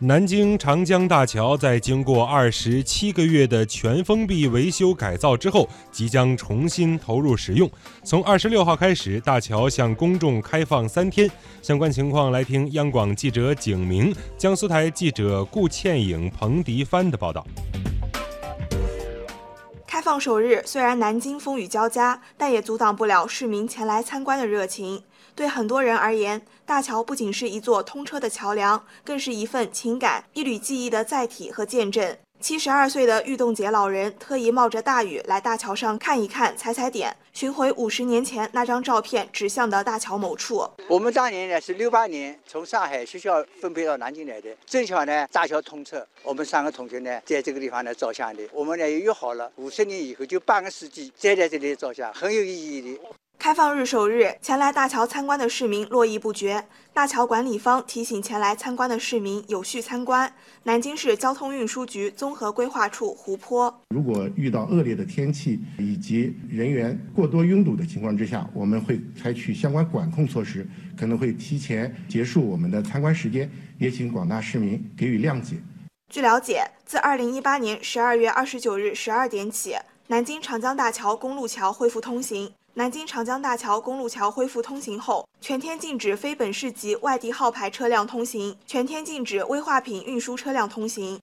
南京长江大桥在经过二十七个月的全封闭维修改造之后，即将重新投入使用。从二十六号开始，大桥向公众开放三天。相关情况，来听央广记者景明、江苏台记者顾倩颖、彭迪帆的报道。放首日，虽然南京风雨交加，但也阻挡不了市民前来参观的热情。对很多人而言，大桥不仅是一座通车的桥梁，更是一份情感、一缕记忆的载体和见证。七十二岁的玉栋杰老人特意冒着大雨来大桥上看一看、踩踩点，寻回五十年前那张照片指向的大桥某处。我们当年呢是六八年从上海学校分配到南京来的，正巧呢大桥通车，我们三个同学呢在这个地方呢照相的。我们呢也约好了，五十年以后就半个世纪再在这里照相，很有意义的。开放日首日，前来大桥参观的市民络绎不绝。大桥管理方提醒前来参观的市民有序参观。南京市交通运输局综合规划处湖泊：如果遇到恶劣的天气以及人员过多拥堵的情况之下，我们会采取相关管控措施，可能会提前结束我们的参观时间，也请广大市民给予谅解。据了解，自2018年12月29日12点起，南京长江大桥公路桥恢复通行。南京长江大桥公路桥恢复通行后，全天禁止非本市级外地号牌车辆通行，全天禁止危化品运输车辆通行。